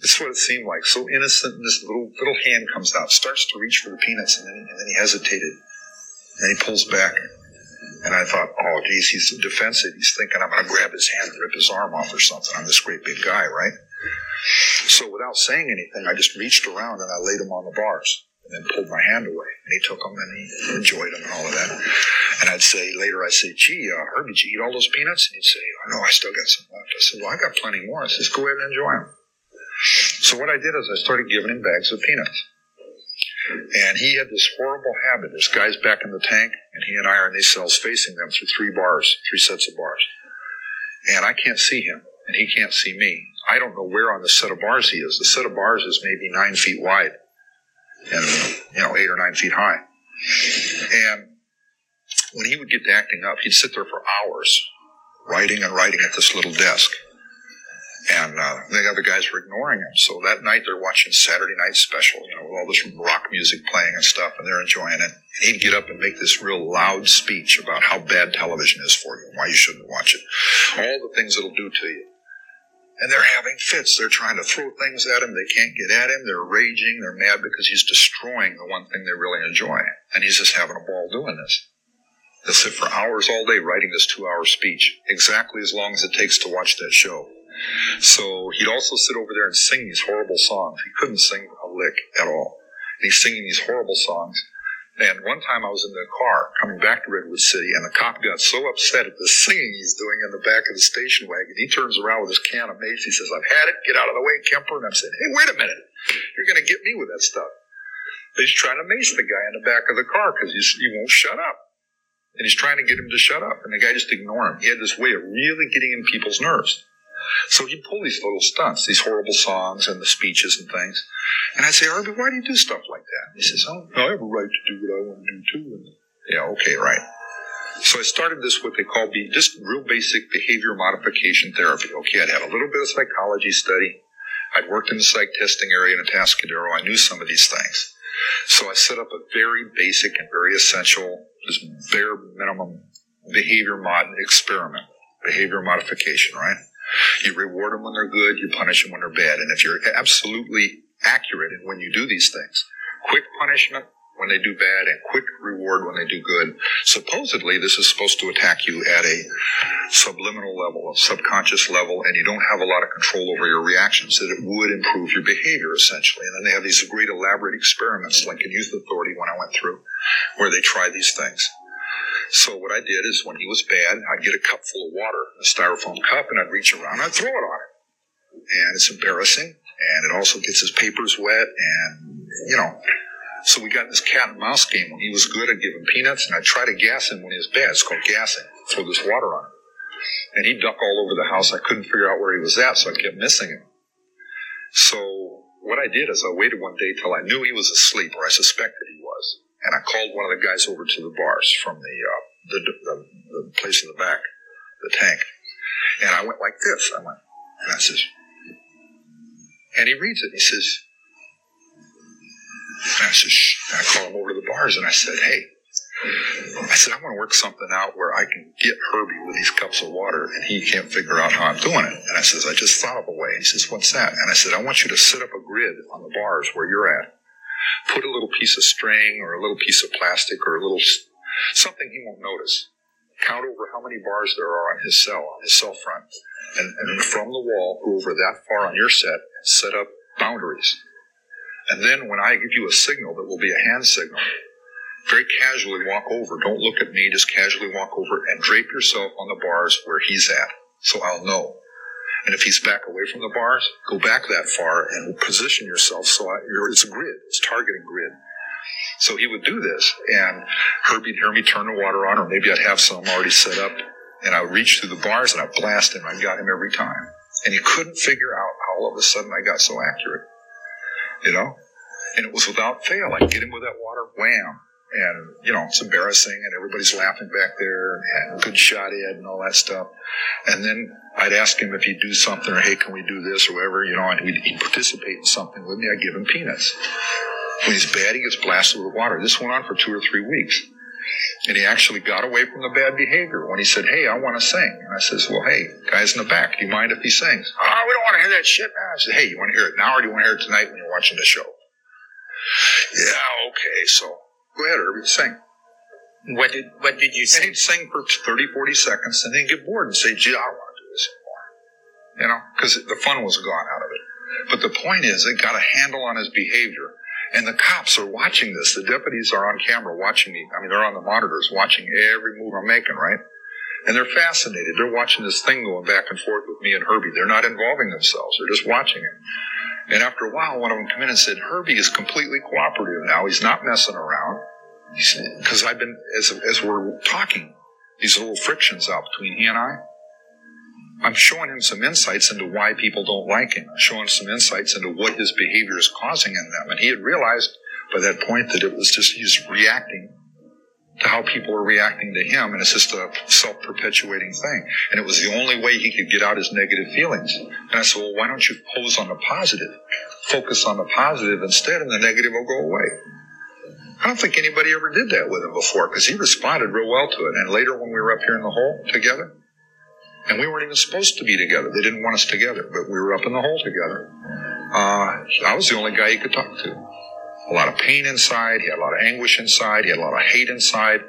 That's what it seemed like. So innocent. And this little, little hand comes out, starts to reach for the peanuts. And then, and then he hesitated. And he pulls back. And I thought, oh, geez, he's defensive. He's thinking I'm going to grab his hand and rip his arm off or something. I'm this great big guy, right? So without saying anything, I just reached around and I laid him on the bars and then pulled my hand away. And he took them and he enjoyed them and all of that. And I'd say later, I'd say, gee, uh, Herbie, did you eat all those peanuts? And he'd say, oh, no, I still got some left. I said, well, I got plenty more. I says, go ahead and enjoy them. So what I did is I started giving him bags of peanuts. And he had this horrible habit. This guy's back in the tank, and he and I are in these cells facing them through three bars, three sets of bars. And I can't see him, and he can't see me. I don't know where on the set of bars he is. The set of bars is maybe nine feet wide and, you know, eight or nine feet high. And when he would get to acting up, he'd sit there for hours writing and writing at this little desk and uh, the other guys were ignoring him. So that night they're watching Saturday Night Special, you know, with all this rock music playing and stuff, and they're enjoying it. He'd get up and make this real loud speech about how bad television is for you and why you shouldn't watch it, all the things it'll do to you. And they're having fits. They're trying to throw things at him. They can't get at him. They're raging. They're mad because he's destroying the one thing they really enjoy. And he's just having a ball doing this. They'll sit for hours all day writing this two hour speech, exactly as long as it takes to watch that show. So he'd also sit over there and sing these horrible songs. He couldn't sing a lick at all. And he's singing these horrible songs. And one time I was in the car coming back to Redwood City, and the cop got so upset at the singing he's doing in the back of the station wagon. He turns around with his can of mace. He says, I've had it. Get out of the way, Kemper. And I'm saying, hey, wait a minute. You're going to get me with that stuff. He's trying to mace the guy in the back of the car because he won't shut up. And he's trying to get him to shut up. And the guy just ignored him. He had this way of really getting in people's nerves. So he'd pull these little stunts, these horrible songs and the speeches and things. And I'd say, Herbie, why do you do stuff like that? And he says, Oh, I have a right to do what I want to do too. And, yeah, okay, right. So I started this what they call be just real basic behavior modification therapy. Okay, I'd had a little bit of psychology study. I'd worked in the psych testing area in Atascadero. I knew some of these things. So I set up a very basic and very essential, just bare minimum behavior mod experiment, behavior modification, right? You reward them when they're good, you punish them when they're bad. And if you're absolutely accurate in when you do these things, quick punishment when they do bad and quick reward when they do good. Supposedly, this is supposed to attack you at a subliminal level, a subconscious level, and you don't have a lot of control over your reactions, that it would improve your behavior, essentially. And then they have these great elaborate experiments, like in Youth Authority when I went through, where they try these things. So what I did is when he was bad, I'd get a cup full of water, a styrofoam cup, and I'd reach around and I'd throw it on him. And it's embarrassing. And it also gets his papers wet. And, you know, so we got this cat and mouse game. When he was good, I'd give him peanuts and I'd try to gas him when he was bad. It's called gassing. Throw this water on him. And he'd duck all over the house. I couldn't figure out where he was at, so I kept missing him. So what I did is I waited one day till I knew he was asleep, or I suspected he was and I called one of the guys over to the bars from the, uh, the, the, the place in the back, the tank. And I went like this. I went, and I says, and he reads it. And he says, and I says. And I call him over to the bars and I said, hey, I said, I want to work something out where I can get Herbie with these cups of water and he can't figure out how I'm doing it. And I says, I just thought of a way. He says, what's that? And I said, I want you to set up a grid on the bars where you're at put a little piece of string or a little piece of plastic or a little something he won't notice. Count over how many bars there are on his cell, on his cell front. And, and from the wall, over that far on your set set up boundaries. And then when I give you a signal that will be a hand signal, very casually walk over. Don't look at me, just casually walk over and drape yourself on the bars where he's at. So I'll know. And if he's back away from the bars, go back that far and position yourself so I, it's a grid, it's targeting grid. So he would do this, and Herbie'd hear me turn the water on, or maybe I'd have some already set up, and I would reach through the bars and I'd blast him. I got him every time. And he couldn't figure out how all of a sudden I got so accurate. You know? And it was without fail. I'd get him with that water, wham, and you know it's embarrassing, and everybody's laughing back there, and good shot Ed, and all that stuff. And then I'd ask him if he'd do something, or hey, can we do this, or whatever, you know, and he'd, participate in something with me. I'd give him peanuts. When he's bad, he gets blasted with water. This went on for two or three weeks. And he actually got away from the bad behavior when he said, Hey, I want to sing. And I says, Well, hey, guys in the back, do you mind if he sings? Oh, we don't want to hear that shit. I said, Hey, you want to hear it now or do you want to hear it tonight when you're watching the show? Yeah, okay. So go ahead, Herbie, sing. What did what did you And say? he'd sing for 30, 40 seconds and then get bored and say, gee, I don't want to do this anymore. You know, because the fun was gone out of it. But the point is, it got a handle on his behavior. And the cops are watching this. The deputies are on camera watching me. I mean, they're on the monitors watching every move I'm making, right? And they're fascinated. They're watching this thing going back and forth with me and Herbie. They're not involving themselves. They're just watching it. And after a while, one of them came in and said, Herbie is completely cooperative now. He's not messing around. Because I've been, as, as we're talking, these little frictions out between he and I, I'm showing him some insights into why people don't like him. I'm showing some insights into what his behavior is causing in them. And he had realized by that point that it was just he's reacting to how people are reacting to him, and it's just a self-perpetuating thing. And it was the only way he could get out his negative feelings. And I said, well, why don't you pose on the positive? Focus on the positive instead, and the negative will go away. I don't think anybody ever did that with him before because he responded real well to it. And later, when we were up here in the hole together, and we weren't even supposed to be together, they didn't want us together, but we were up in the hole together. Uh, I was the only guy he could talk to. A lot of pain inside, he had a lot of anguish inside, he had a lot of hate inside,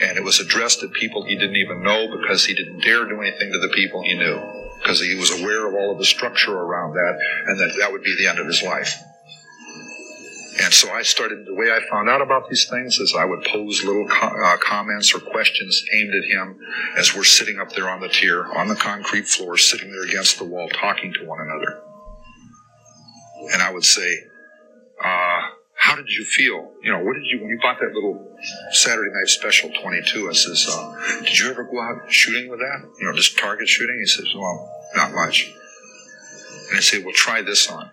and it was addressed at people he didn't even know because he didn't dare do anything to the people he knew because he was aware of all of the structure around that and that that would be the end of his life. And so I started, the way I found out about these things is I would pose little co- uh, comments or questions aimed at him as we're sitting up there on the tier, on the concrete floor, sitting there against the wall, talking to one another. And I would say, how did you feel? You know, what did you, when you bought that little Saturday night special 22, I says, uh, did you ever go out shooting with that? You know, just target shooting? He says, well, not much. And I say, well, try this on.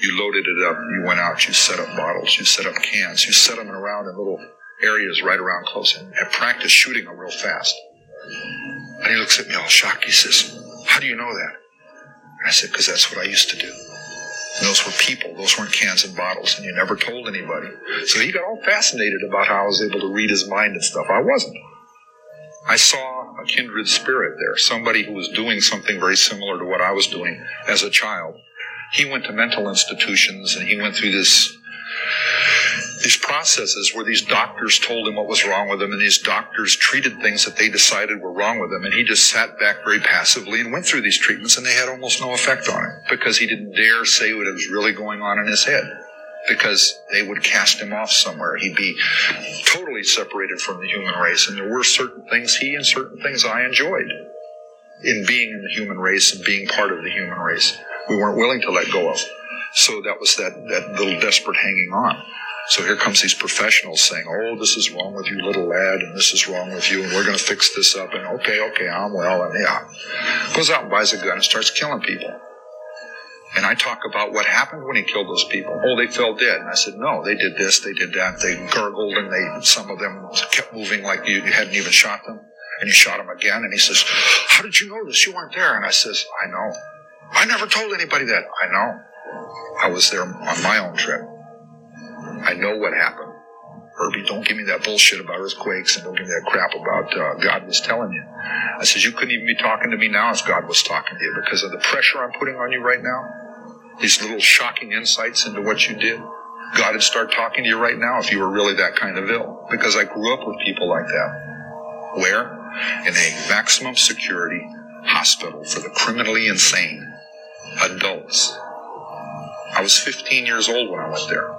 You loaded it up. You went out. You set up bottles. You set up cans. You set them around in little areas right around close and, and practice shooting them real fast. And he looks at me all shocked. He says, how do you know that? And I said, because that's what I used to do. And those were people. Those weren't cans and bottles. And you never told anybody. So he got all fascinated about how I was able to read his mind and stuff. I wasn't. I saw a kindred spirit there. Somebody who was doing something very similar to what I was doing as a child he went to mental institutions and he went through this these processes where these doctors told him what was wrong with him and these doctors treated things that they decided were wrong with him and he just sat back very passively and went through these treatments and they had almost no effect on him because he didn't dare say what was really going on in his head because they would cast him off somewhere he'd be totally separated from the human race and there were certain things he and certain things I enjoyed in being in the human race and being part of the human race we weren't willing to let go of. So that was that, that little desperate hanging on. So here comes these professionals saying, "Oh, this is wrong with you, little lad, and this is wrong with you, and we're going to fix this up." And okay, okay, I'm well, and yeah, goes out and buys a gun and starts killing people. And I talk about what happened when he killed those people. Oh, they fell dead. And I said, no, they did this, they did that. They gurgled, and they some of them kept moving like you, hadn't even shot them, and you shot them again. And he says, "How did you know this? You weren't there." And I says, "I know." I never told anybody that. I know. I was there on my own trip. I know what happened. Herbie, don't give me that bullshit about earthquakes and don't give me that crap about uh, God was telling you. I says, you couldn't even be talking to me now if God was talking to you because of the pressure I'm putting on you right now. These little shocking insights into what you did. God would start talking to you right now if you were really that kind of ill because I grew up with people like that. Where? In a maximum security hospital for the criminally insane adults. I was 15 years old when I went there.